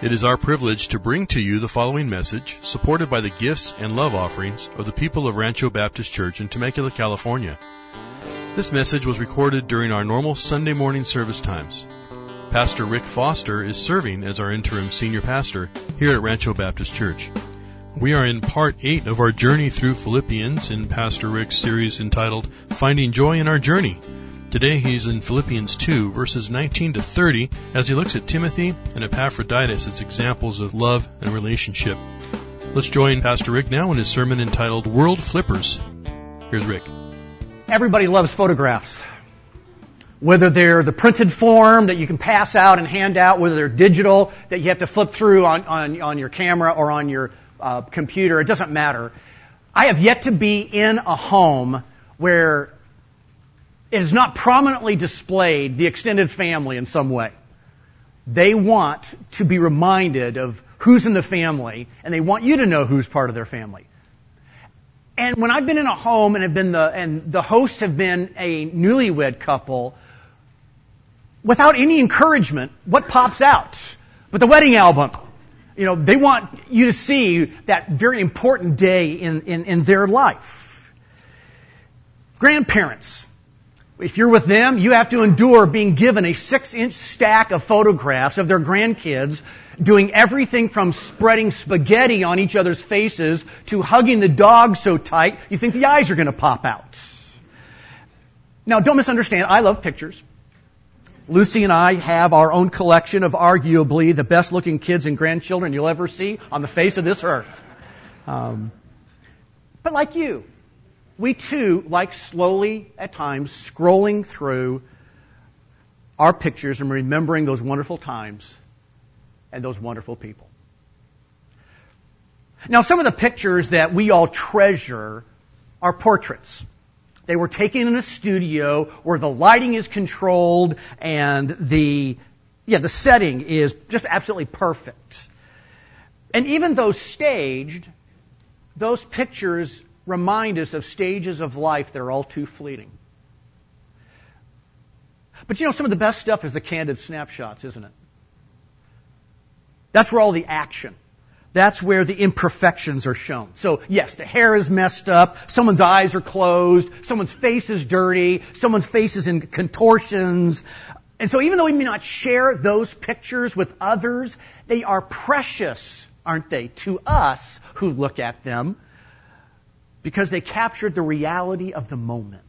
It is our privilege to bring to you the following message, supported by the gifts and love offerings of the people of Rancho Baptist Church in Temecula, California. This message was recorded during our normal Sunday morning service times. Pastor Rick Foster is serving as our interim senior pastor here at Rancho Baptist Church. We are in part 8 of our journey through Philippians in Pastor Rick's series entitled Finding Joy in Our Journey. Today he's in Philippians 2 verses 19 to 30 as he looks at Timothy and Epaphroditus as examples of love and relationship. Let's join Pastor Rick now in his sermon entitled World Flippers. Here's Rick. Everybody loves photographs. Whether they're the printed form that you can pass out and hand out, whether they're digital that you have to flip through on, on, on your camera or on your uh, computer, it doesn't matter. I have yet to be in a home where it is not prominently displayed the extended family in some way. They want to be reminded of who's in the family, and they want you to know who's part of their family. And when I've been in a home and have been the and the hosts have been a newlywed couple, without any encouragement, what pops out? But the wedding album. You know, they want you to see that very important day in, in, in their life. Grandparents if you're with them, you have to endure being given a six inch stack of photographs of their grandkids doing everything from spreading spaghetti on each other's faces to hugging the dog so tight you think the eyes are going to pop out. Now, don't misunderstand. I love pictures. Lucy and I have our own collection of arguably the best looking kids and grandchildren you'll ever see on the face of this earth. Um, but like you, we too like slowly at times scrolling through our pictures and remembering those wonderful times and those wonderful people. Now, some of the pictures that we all treasure are portraits. They were taken in a studio where the lighting is controlled and the, yeah, the setting is just absolutely perfect. And even though staged, those pictures remind us of stages of life that are all too fleeting. But you know, some of the best stuff is the candid snapshots, isn't it? That's where all the action. That's where the imperfections are shown. So yes, the hair is messed up, someone's eyes are closed, someone's face is dirty, someone's face is in contortions. And so even though we may not share those pictures with others, they are precious, aren't they, to us who look at them because they captured the reality of the moment.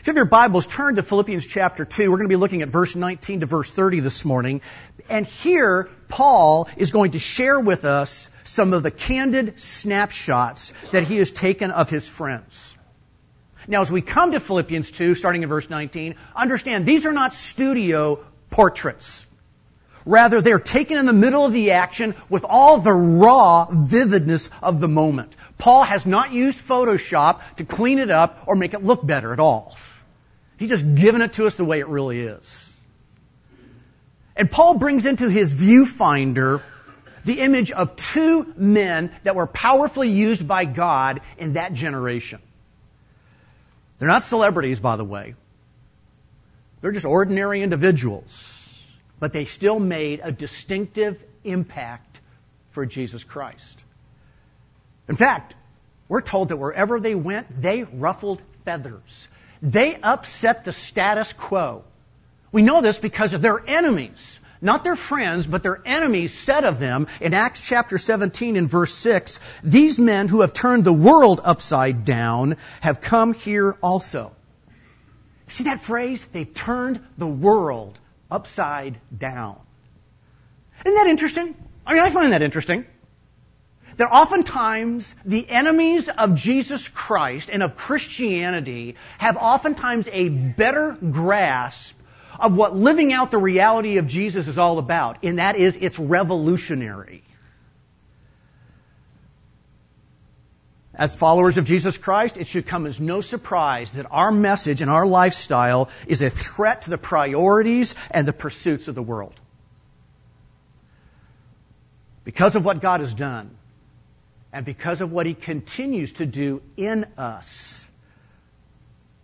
If you have your Bibles, turn to Philippians chapter 2. We're going to be looking at verse 19 to verse 30 this morning. And here, Paul is going to share with us some of the candid snapshots that he has taken of his friends. Now, as we come to Philippians 2, starting in verse 19, understand these are not studio portraits. Rather, they're taken in the middle of the action with all the raw vividness of the moment. Paul has not used Photoshop to clean it up or make it look better at all. He's just given it to us the way it really is. And Paul brings into his viewfinder the image of two men that were powerfully used by God in that generation. They're not celebrities, by the way. They're just ordinary individuals but they still made a distinctive impact for Jesus Christ. In fact, we're told that wherever they went, they ruffled feathers. They upset the status quo. We know this because of their enemies. Not their friends, but their enemies said of them in Acts chapter 17 and verse 6, these men who have turned the world upside down have come here also. See that phrase? They've turned the world upside down. Isn't that interesting? I mean, I find that interesting. That oftentimes the enemies of Jesus Christ and of Christianity have oftentimes a better grasp of what living out the reality of Jesus is all about, and that is it's revolutionary. As followers of Jesus Christ, it should come as no surprise that our message and our lifestyle is a threat to the priorities and the pursuits of the world. Because of what God has done, and because of what He continues to do in us,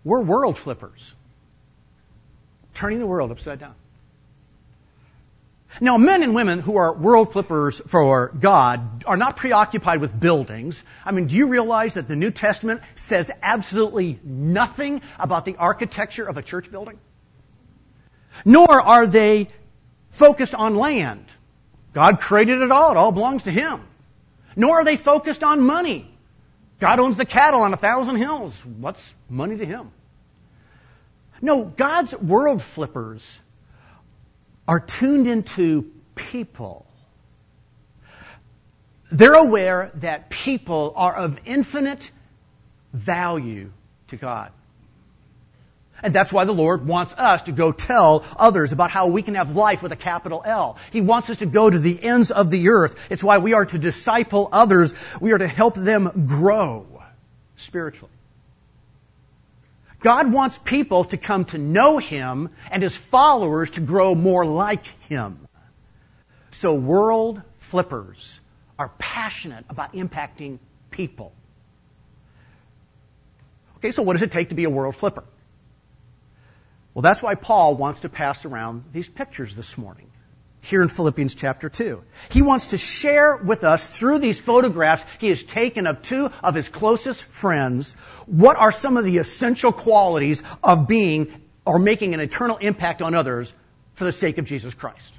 we're world flippers, turning the world upside down. Now, men and women who are world flippers for God are not preoccupied with buildings. I mean, do you realize that the New Testament says absolutely nothing about the architecture of a church building? Nor are they focused on land. God created it all. It all belongs to Him. Nor are they focused on money. God owns the cattle on a thousand hills. What's money to Him? No, God's world flippers are tuned into people. They're aware that people are of infinite value to God. And that's why the Lord wants us to go tell others about how we can have life with a capital L. He wants us to go to the ends of the earth. It's why we are to disciple others. We are to help them grow spiritually. God wants people to come to know Him and His followers to grow more like Him. So world flippers are passionate about impacting people. Okay, so what does it take to be a world flipper? Well, that's why Paul wants to pass around these pictures this morning here in Philippians chapter 2. He wants to share with us through these photographs he has taken of two of his closest friends what are some of the essential qualities of being or making an eternal impact on others for the sake of Jesus Christ.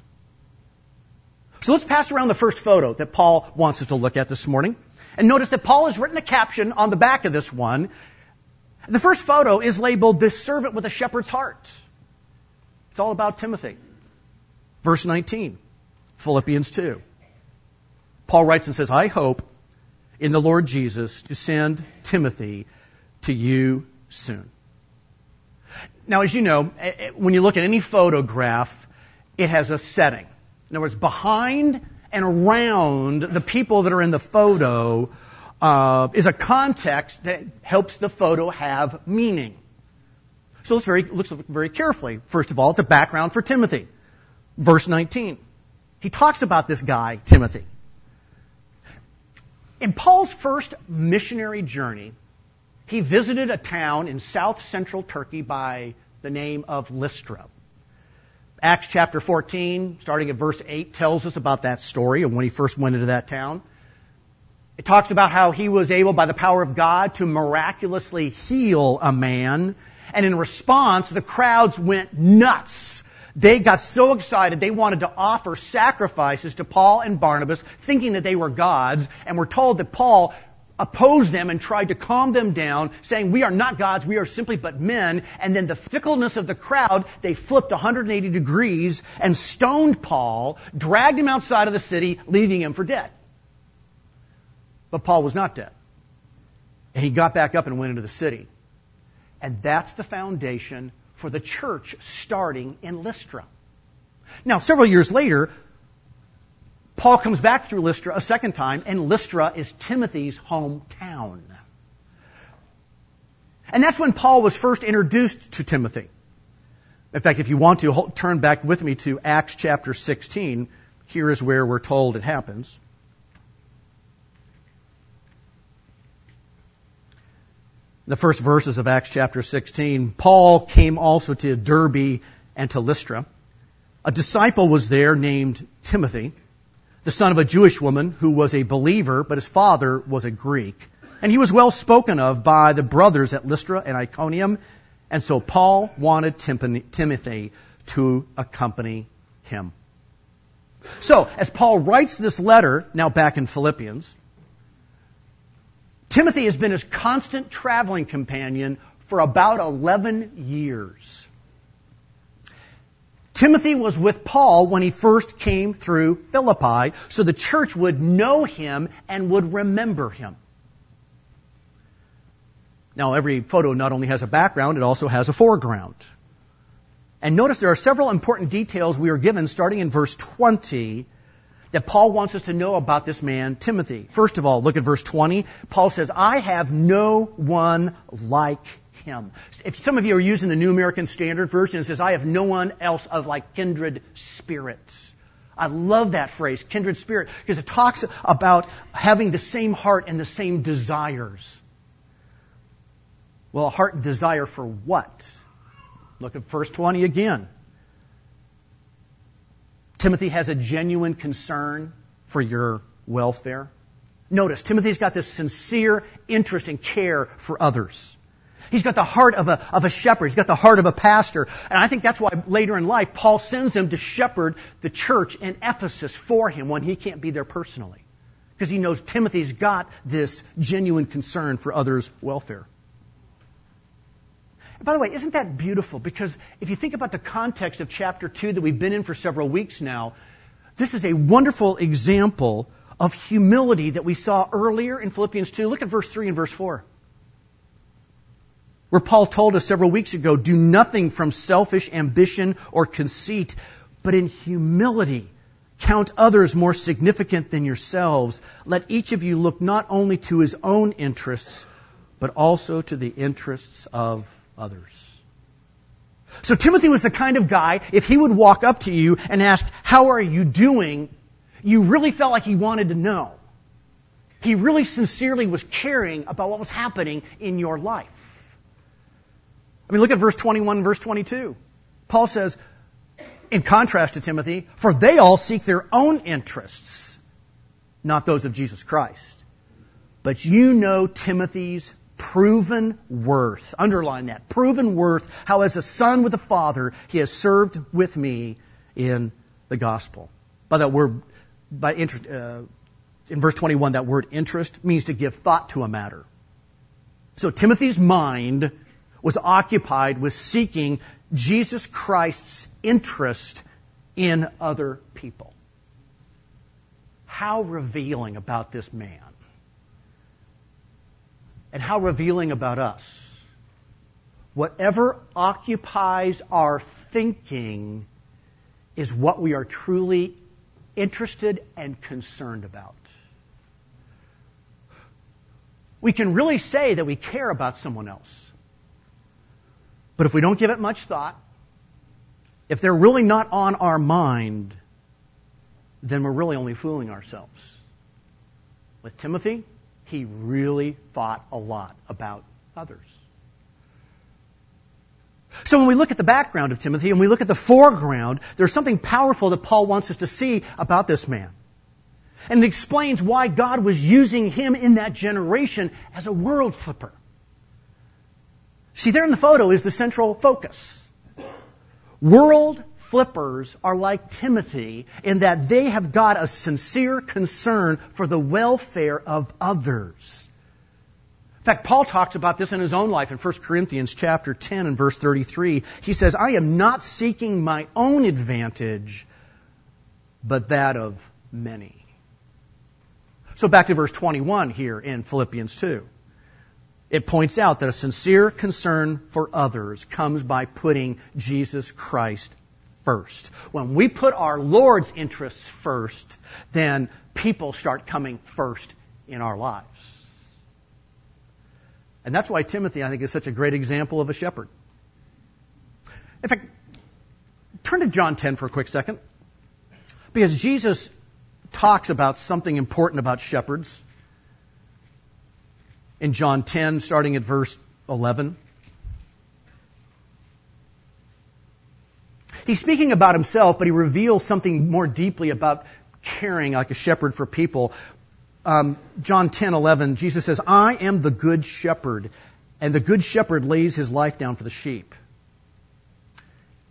So let's pass around the first photo that Paul wants us to look at this morning. And notice that Paul has written a caption on the back of this one. The first photo is labeled The Servant with a Shepherd's Heart. It's all about Timothy. Verse 19, Philippians 2. Paul writes and says, I hope in the Lord Jesus to send Timothy to you soon. Now, as you know, eh, eh, when you look at any photograph, it has a setting. In other words, behind and around the people that are in the photo uh, is a context that helps the photo have meaning. So let's very, look very carefully. First of all, at the background for Timothy. Verse 19. He talks about this guy, Timothy. In Paul's first missionary journey, he visited a town in south central Turkey by the name of Lystra. Acts chapter 14, starting at verse 8, tells us about that story of when he first went into that town. It talks about how he was able, by the power of God, to miraculously heal a man. And in response, the crowds went nuts they got so excited they wanted to offer sacrifices to Paul and Barnabas, thinking that they were gods, and were told that Paul opposed them and tried to calm them down, saying, We are not gods, we are simply but men. And then the fickleness of the crowd, they flipped 180 degrees and stoned Paul, dragged him outside of the city, leaving him for dead. But Paul was not dead. And he got back up and went into the city. And that's the foundation for the church starting in Lystra. Now, several years later, Paul comes back through Lystra a second time, and Lystra is Timothy's hometown. And that's when Paul was first introduced to Timothy. In fact, if you want to, turn back with me to Acts chapter 16. Here is where we're told it happens. The first verses of Acts chapter 16, Paul came also to Derbe and to Lystra. A disciple was there named Timothy, the son of a Jewish woman who was a believer, but his father was a Greek. And he was well spoken of by the brothers at Lystra and Iconium. And so Paul wanted Timothy to accompany him. So, as Paul writes this letter, now back in Philippians, Timothy has been his constant traveling companion for about 11 years. Timothy was with Paul when he first came through Philippi, so the church would know him and would remember him. Now, every photo not only has a background, it also has a foreground. And notice there are several important details we are given starting in verse 20 that Paul wants us to know about this man, Timothy. First of all, look at verse 20. Paul says, I have no one like him. If some of you are using the New American Standard Version, it says, I have no one else of like kindred spirits. I love that phrase, kindred spirit, because it talks about having the same heart and the same desires. Well, a heart and desire for what? Look at verse 20 again. Timothy has a genuine concern for your welfare. Notice, Timothy's got this sincere interest and care for others. He's got the heart of a, of a shepherd. He's got the heart of a pastor. And I think that's why later in life, Paul sends him to shepherd the church in Ephesus for him when he can't be there personally. Because he knows Timothy's got this genuine concern for others' welfare. By the way, isn't that beautiful? Because if you think about the context of chapter 2 that we've been in for several weeks now, this is a wonderful example of humility that we saw earlier in Philippians 2. Look at verse 3 and verse 4 where Paul told us several weeks ago, do nothing from selfish ambition or conceit, but in humility count others more significant than yourselves. Let each of you look not only to his own interests, but also to the interests of others. So Timothy was the kind of guy, if he would walk up to you and ask, how are you doing? You really felt like he wanted to know. He really sincerely was caring about what was happening in your life. I mean, look at verse 21 verse 22. Paul says, in contrast to Timothy, for they all seek their own interests, not those of Jesus Christ. But you know Timothy's proven worth. Underline that. Proven worth. How as a son with a father, he has served with me in the gospel. By that word, by interest, uh, in verse 21, that word interest means to give thought to a matter. So Timothy's mind was occupied with seeking Jesus Christ's interest in other people. How revealing about this man. And how revealing about us. Whatever occupies our thinking is what we are truly interested and concerned about. We can really say that we care about someone else. But if we don't give it much thought, if they're really not on our mind, then we're really only fooling ourselves. With Timothy, he really thought a lot about others. So when we look at the background of Timothy and we look at the foreground, there's something powerful that Paul wants us to see about this man. And it explains why God was using him in that generation as a world flipper. See, there in the photo is the central focus. World flippers are like Timothy in that they have got a sincere concern for the welfare of others. In fact, Paul talks about this in his own life in 1 Corinthians chapter 10 and verse 33. He says, I am not seeking my own advantage, but that of many. So back to verse 21 here in Philippians 2. It points out that a sincere concern for others comes by putting Jesus Christ first. When we put our Lord's interests first, then people start coming first in our lives. And that's why Timothy, I think, is such a great example of a shepherd. In fact, turn to John 10 for a quick second. Because Jesus talks about something important about shepherds in John 10, starting at verse 11. He's speaking about himself, but he reveals something more deeply about caring like a shepherd for people. Um, John 10, 11, Jesus says, I am the good shepherd, and the good shepherd lays his life down for the sheep.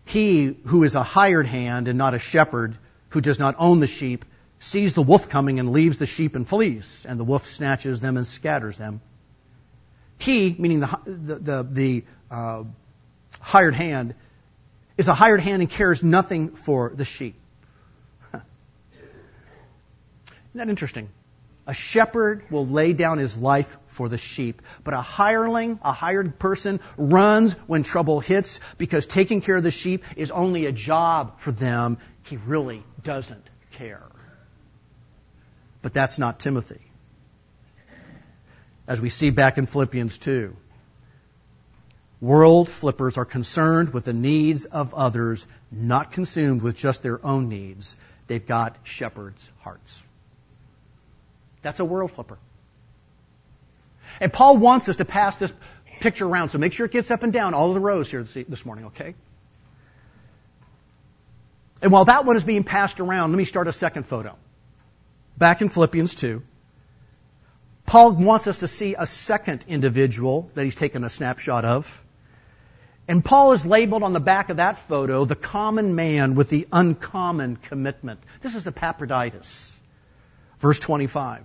He who is a hired hand and not a shepherd, who does not own the sheep, sees the wolf coming and leaves the sheep and flees, and the wolf snatches them and scatters them. He, meaning the, the, the, the uh, hired hand, is a hired hand and cares nothing for the sheep. Isn't that interesting? A shepherd will lay down his life for the sheep, but a hireling, a hired person, runs when trouble hits because taking care of the sheep is only a job for them. He really doesn't care. But that's not Timothy as we see back in Philippians 2. World flippers are concerned with the needs of others, not consumed with just their own needs. They've got shepherds' hearts. That's a world flipper. And Paul wants us to pass this picture around, so make sure it gets up and down all of the rows here this morning, okay? And while that one is being passed around, let me start a second photo. Back in Philippians 2, Paul wants us to see a second individual that he's taken a snapshot of. And Paul is labeled on the back of that photo the common man with the uncommon commitment. This is Epaphroditus. Verse 25.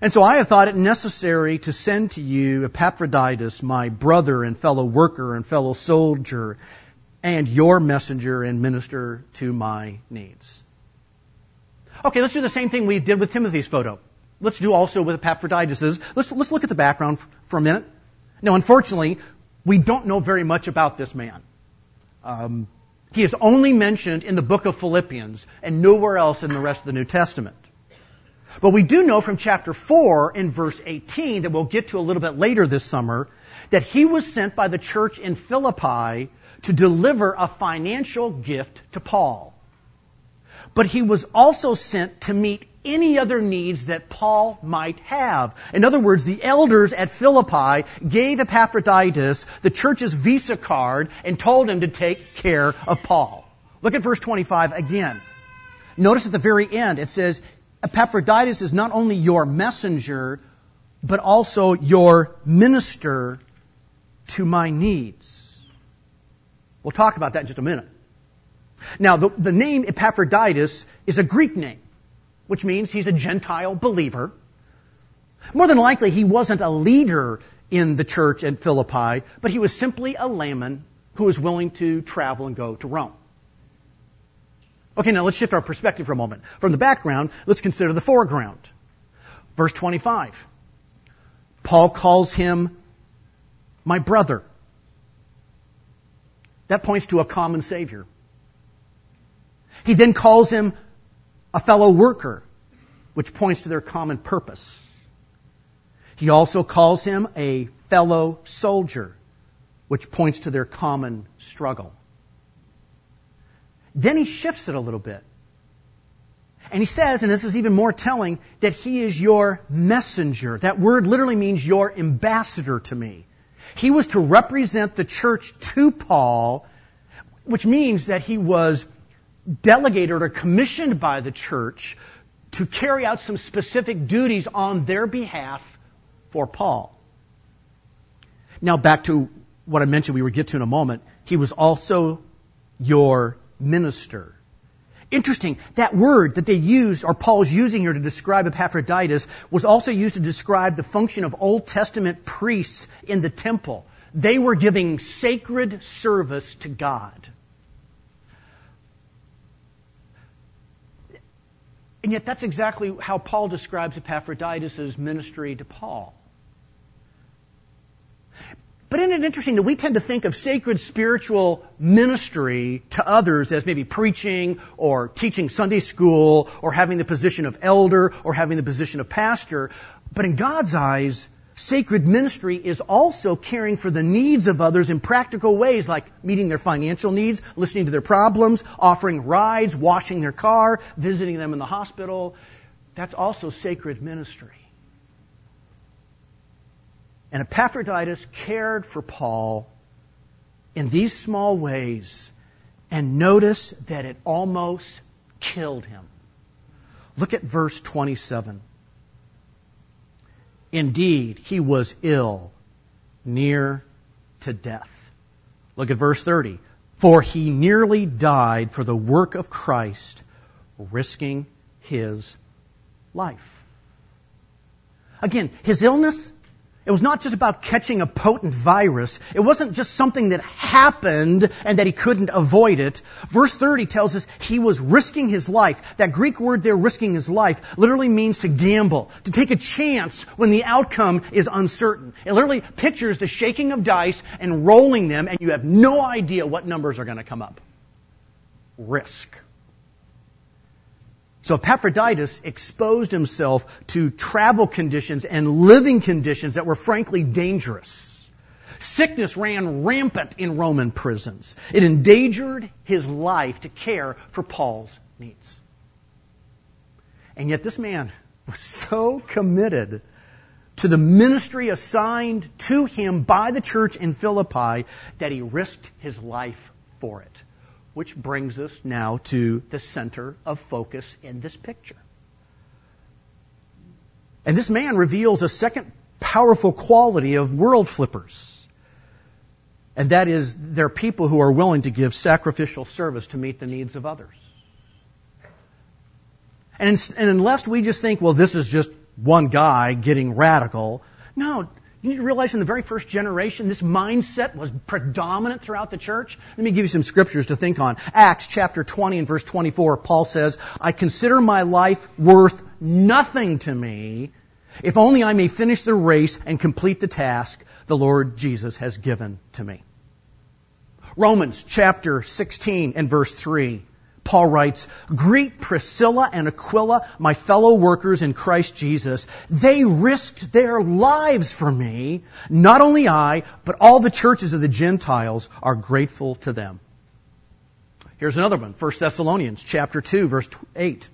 And so I have thought it necessary to send to you Epaphroditus, my brother and fellow worker and fellow soldier, and your messenger and minister to my needs. Okay, let's do the same thing we did with Timothy's photo. Let's do also with Epaphroditus's. Let's, let's look at the background for a minute. Now, unfortunately, we don't know very much about this man. Um, he is only mentioned in the book of Philippians and nowhere else in the rest of the New Testament. But we do know from chapter 4 in verse 18 that we'll get to a little bit later this summer that he was sent by the church in Philippi to deliver a financial gift to Paul. But he was also sent to meet any other needs that Paul might have. In other words, the elders at Philippi gave Epaphroditus the church's visa card and told him to take care of Paul. Look at verse 25 again. Notice at the very end it says, Epaphroditus is not only your messenger, but also your minister to my needs. We'll talk about that in just a minute. Now, the, the name Epaphroditus is a Greek name, which means he's a Gentile believer. More than likely, he wasn't a leader in the church at Philippi, but he was simply a layman who was willing to travel and go to Rome. Okay, now let's shift our perspective for a moment. From the background, let's consider the foreground. Verse 25. Paul calls him my brother. That points to a common Savior. He then calls him a fellow worker, which points to their common purpose. He also calls him a fellow soldier, which points to their common struggle. Then he shifts it a little bit. And he says, and this is even more telling, that he is your messenger. That word literally means your ambassador to me. He was to represent the church to Paul, which means that he was delegated or commissioned by the church to carry out some specific duties on their behalf for Paul. Now back to what I mentioned we would get to in a moment. He was also your minister. Interesting, that word that they used, or Paul's using here to describe Epaphroditus, was also used to describe the function of Old Testament priests in the temple. They were giving sacred service to God. And yet that's exactly how Paul describes Epaphroditus' ministry to Paul. But isn't it interesting that we tend to think of sacred spiritual ministry to others as maybe preaching or teaching Sunday school or having the position of elder or having the position of pastor. But in God's eyes, sacred ministry is also caring for the needs of others in practical ways like meeting their financial needs, listening to their problems, offering rides, washing their car, visiting them in the hospital. That's also sacred ministry. And Epaphroditus cared for Paul in these small ways. And notice that it almost killed him. Look at verse 27. Indeed, he was ill, near to death. Look at verse 30. For he nearly died for the work of Christ, risking his life. Again, his illness it was not just about catching a potent virus. It wasn't just something that happened and that he couldn't avoid it. Verse 30 tells us he was risking his life. That Greek word there, risking his life, literally means to gamble, to take a chance when the outcome is uncertain. It literally pictures the shaking of dice and rolling them and you have no idea what numbers are going to come up. Risk. So Epaphroditus exposed himself to travel conditions and living conditions that were frankly dangerous. Sickness ran rampant in Roman prisons. It endangered his life to care for Paul's needs. And yet this man was so committed to the ministry assigned to him by the church in Philippi that he risked his life for it. Which brings us now to the center of focus in this picture. And this man reveals a second powerful quality of world flippers. And that is they're people who are willing to give sacrificial service to meet the needs of others. And, and unless we just think, well, this is just one guy getting radical, no, you need to realize in the very first generation, this mindset was predominant throughout the church. Let me give you some scriptures to think on. Acts chapter 20 and verse 24, Paul says, I consider my life worth nothing to me if only I may finish the race and complete the task the Lord Jesus has given to me. Romans chapter 16 and verse 3. Paul writes, Greet Priscilla and Aquila, my fellow workers in Christ Jesus. They risked their lives for me. Not only I, but all the churches of the Gentiles are grateful to them. Here's another one, 1 Thessalonians chapter 2, verse 8.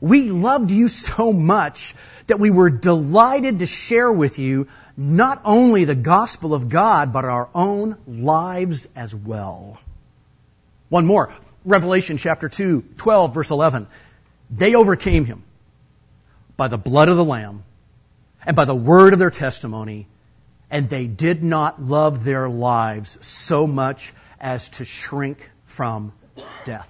We loved you so much that we were delighted to share with you not only the gospel of God, but our own lives as well. One more. Revelation chapter 2, 12, verse 11. They overcame him by the blood of the Lamb and by the word of their testimony, and they did not love their lives so much as to shrink from death.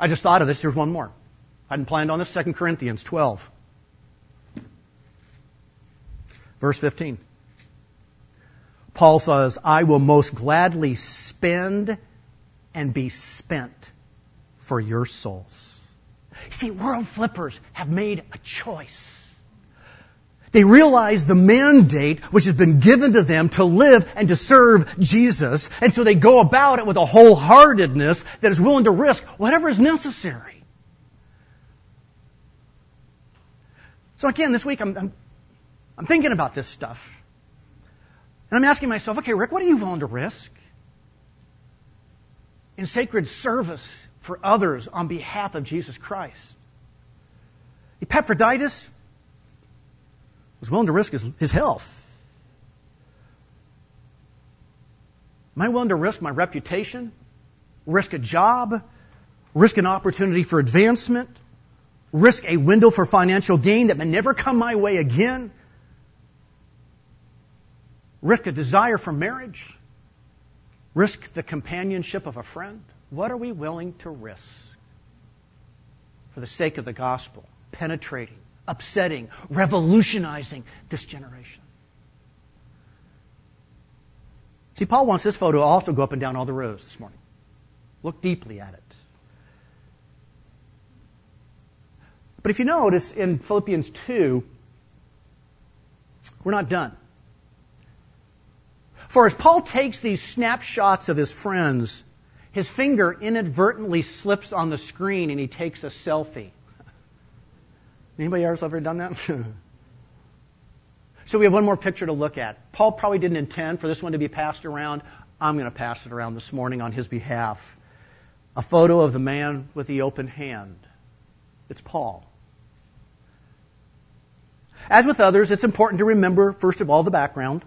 I just thought of this. Here's one more. I hadn't planned on this. 2 Corinthians 12. Verse 15. Paul says, I will most gladly spend and be spent for your souls. See, world flippers have made a choice. They realize the mandate which has been given to them to live and to serve Jesus, and so they go about it with a wholeheartedness that is willing to risk whatever is necessary. So again, this week I'm, I'm, I'm thinking about this stuff. And I'm asking myself, okay, Rick, what are you willing to risk? In sacred service for others on behalf of Jesus Christ. Epaphroditus was willing to risk his, his health. Am I willing to risk my reputation? Risk a job? Risk an opportunity for advancement? risk a window for financial gain that may never come my way again, risk a desire for marriage, risk the companionship of a friend. What are we willing to risk for the sake of the gospel, penetrating, upsetting, revolutionizing this generation? See, Paul wants this photo to also go up and down all the rows this morning. Look deeply at it. But if you notice in Philippians 2, we're not done. For as Paul takes these snapshots of his friends, his finger inadvertently slips on the screen and he takes a selfie. Anybody else ever done that? so we have one more picture to look at. Paul probably didn't intend for this one to be passed around. I'm going to pass it around this morning on his behalf. A photo of the man with the open hand. It's Paul. As with others, it's important to remember, first of all, the background.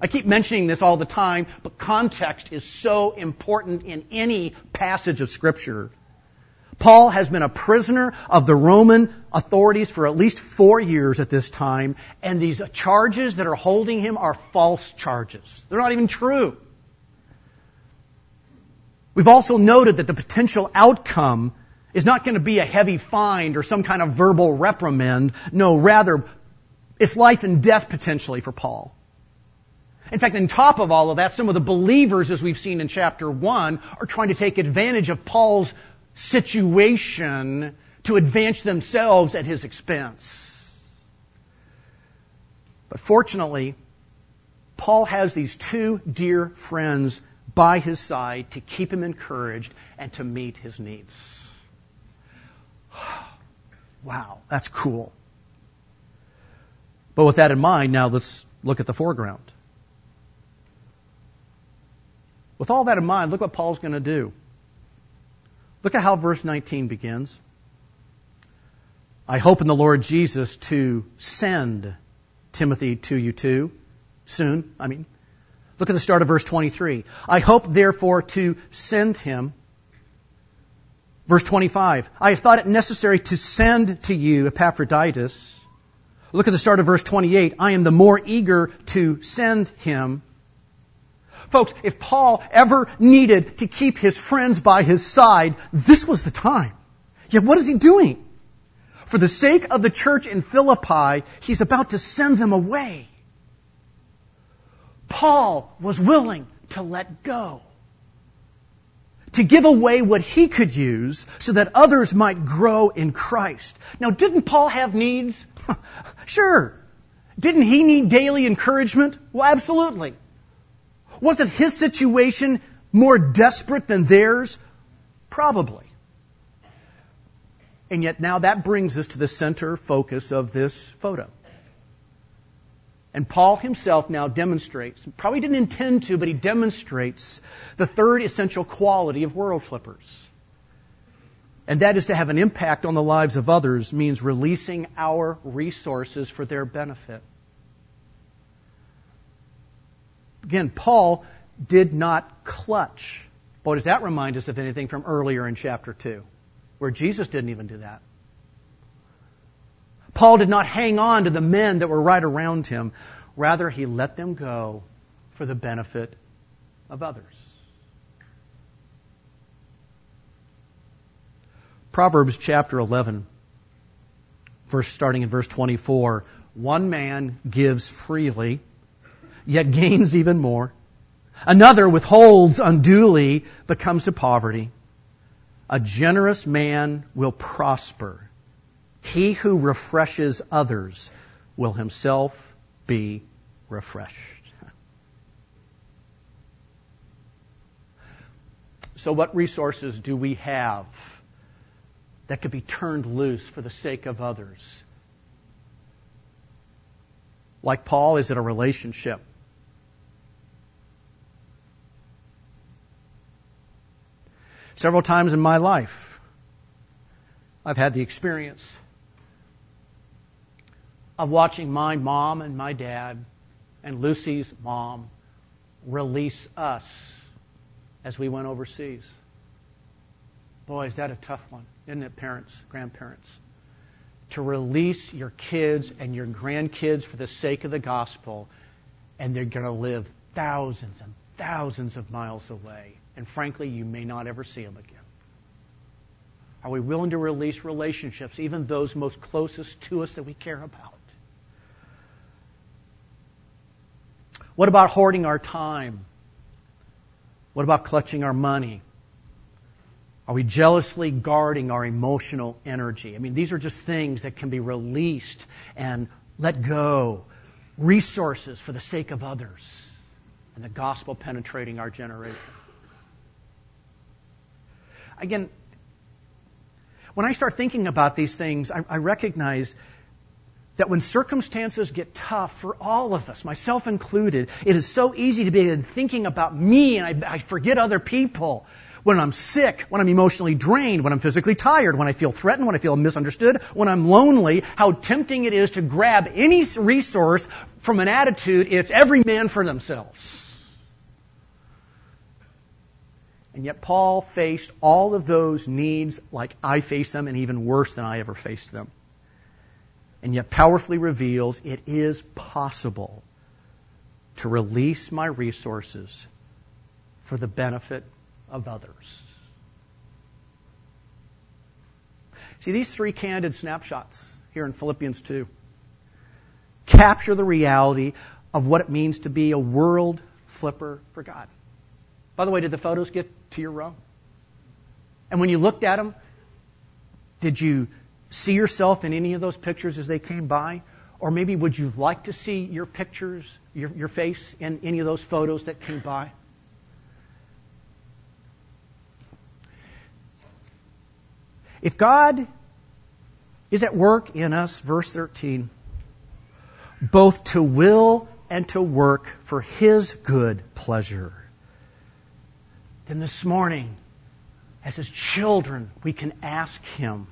I keep mentioning this all the time, but context is so important in any passage of Scripture. Paul has been a prisoner of the Roman authorities for at least four years at this time, and these charges that are holding him are false charges. They're not even true. We've also noted that the potential outcome is not going to be a heavy fine or some kind of verbal reprimand. No, rather, it's life and death potentially for Paul. In fact, on top of all of that, some of the believers, as we've seen in chapter 1, are trying to take advantage of Paul's situation to advance themselves at his expense. But fortunately, Paul has these two dear friends by his side to keep him encouraged and to meet his needs. wow, that's cool. But with that in mind, now let's look at the foreground. With all that in mind, look what Paul's going to do. Look at how verse 19 begins. I hope in the Lord Jesus to send Timothy to you too, soon, I mean. Look at the start of verse 23. I hope therefore to send him. Verse 25. I have thought it necessary to send to you Epaphroditus. Look at the start of verse 28. I am the more eager to send him. Folks, if Paul ever needed to keep his friends by his side, this was the time. Yet what is he doing? For the sake of the church in Philippi, he's about to send them away. Paul was willing to let go. To give away what he could use so that others might grow in Christ. Now, didn't Paul have needs? sure. Didn't he need daily encouragement? Well, absolutely. Wasn't his situation more desperate than theirs? Probably. And yet now that brings us to the center focus of this photo. And Paul himself now demonstrates, probably didn't intend to, but he demonstrates the third essential quality of world flippers. And that is to have an impact on the lives of others means releasing our resources for their benefit. Again, Paul did not clutch. Boy, does that remind us of anything from earlier in chapter 2, where Jesus didn't even do that. Paul did not hang on to the men that were right around him. Rather, he let them go for the benefit of others. Proverbs chapter 11, verse starting in verse 24. One man gives freely, yet gains even more. Another withholds unduly, but comes to poverty. A generous man will prosper he who refreshes others will himself be refreshed. So, what resources do we have that could be turned loose for the sake of others? Like Paul, is it a relationship? Several times in my life, I've had the experience of watching my mom and my dad and Lucy's mom release us as we went overseas. Boy, is that a tough one, isn't it, parents, grandparents? To release your kids and your grandkids for the sake of the gospel, and they're going to live thousands and thousands of miles away. And frankly, you may not ever see them again. Are we willing to release relationships, even those most closest to us that we care about? What about hoarding our time? What about clutching our money? Are we jealously guarding our emotional energy? I mean, these are just things that can be released and let go. Resources for the sake of others and the gospel penetrating our generation. Again, when I start thinking about these things, I, I recognize that when circumstances get tough for all of us, myself included, it is so easy to be thinking about me and I, I, forget other people. When I'm sick, when I'm emotionally drained, when I'm physically tired, when I feel threatened, when I feel misunderstood, when I'm lonely, how tempting it is to grab any resource from an attitude, it's every man for themselves. And yet Paul faced all of those needs like I face them and even worse than I ever faced them and yet powerfully reveals it is possible to release my resources for the benefit of others. See, these three candid snapshots here in Philippians 2 capture the reality of what it means to be a world flipper for God. By the way, did the photos get to your row? And when you looked at them, did you see yourself in any of those pictures as they came by? Or maybe would you like to see your pictures, your, your face in any of those photos that came by? If God is at work in us, verse 13, both to will and to work for His good pleasure, then this morning, as His children, we can ask Him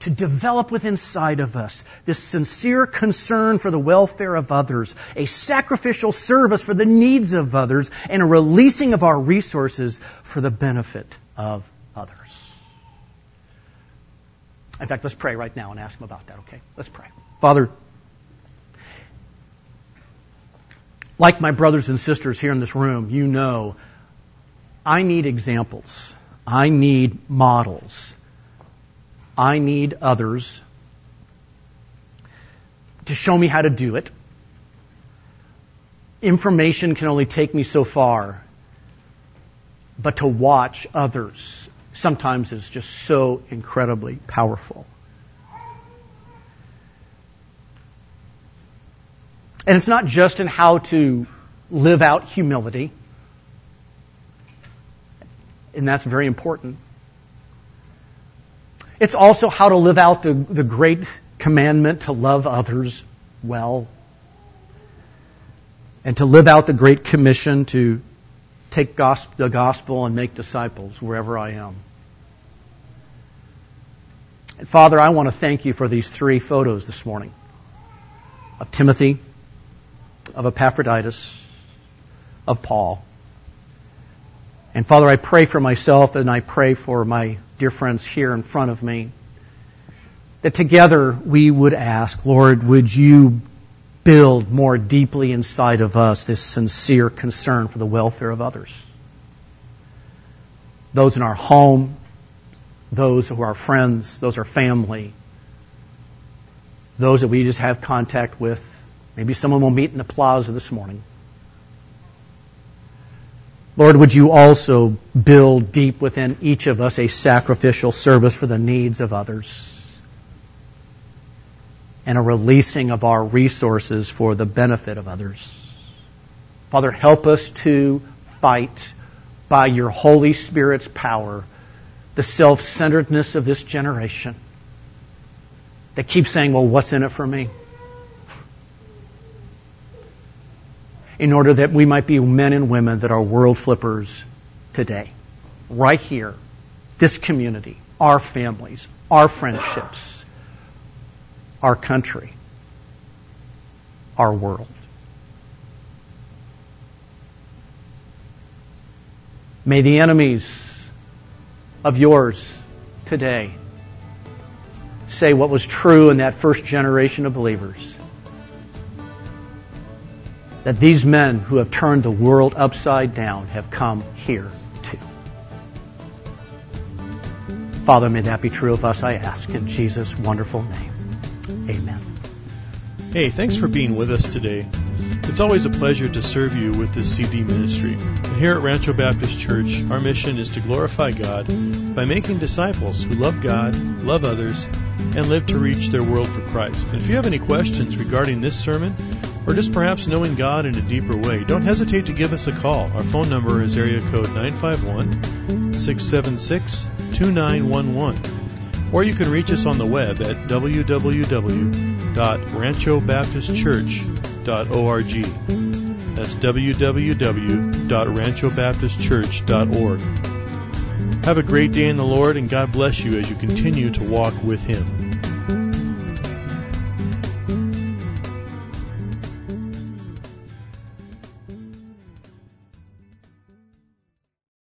to develop within inside of us this sincere concern for the welfare of others, a sacrificial service for the needs of others, and a releasing of our resources for the benefit of others. In fact, let's pray right now and ask Him about that, okay? Let's pray. Father, like my brothers and sisters here in this room, you know I need examples. I need models. I need others to show me how to do it. Information can only take me so far, but to watch others sometimes is just so incredibly powerful. And it's not just in how to live out humility, and that's very important. It's also how to live out the, the great commandment to love others well and to live out the Great Commission to take the gospel and make disciples wherever I am. And Father, I want to thank you for these three photos this morning of Timothy, of Epaphroditus, of Paul. And Father, I pray for myself and I pray for my dear friends here in front of me that together we would ask, Lord, would you build more deeply inside of us this sincere concern for the welfare of others? Those in our home, those who are friends, those are family, those that we just have contact with. Maybe someone will meet in the plaza this morning. Lord, would you also build deep within each of us a sacrificial service for the needs of others? and a releasing of our resources for the benefit of others. Father, help us to fight by your Holy Spirit's power the self centeredness of this generation that keeps saying, well, what's in it for me? In order that we might be men and women that are world flippers today, right here, this community, our families, our friendships our country, our world. May the enemies of yours today say what was true in that first generation of believers. That these men who have turned the world upside down have come here too. Father, may that be true of us, I ask, in Jesus' wonderful name. Amen. Hey, thanks for being with us today. It's always a pleasure to serve you with this CD ministry. Here at Rancho Baptist Church, our mission is to glorify God by making disciples who love God, love others, and live to reach their world for Christ. And if you have any questions regarding this sermon, or just perhaps knowing God in a deeper way, don't hesitate to give us a call. Our phone number is area code 951 676 2911 or you can reach us on the web at www.ranchobaptistchurch.org. That's www.ranchobaptistchurch.org. Have a great day in the Lord, and God bless you as you continue to walk with Him.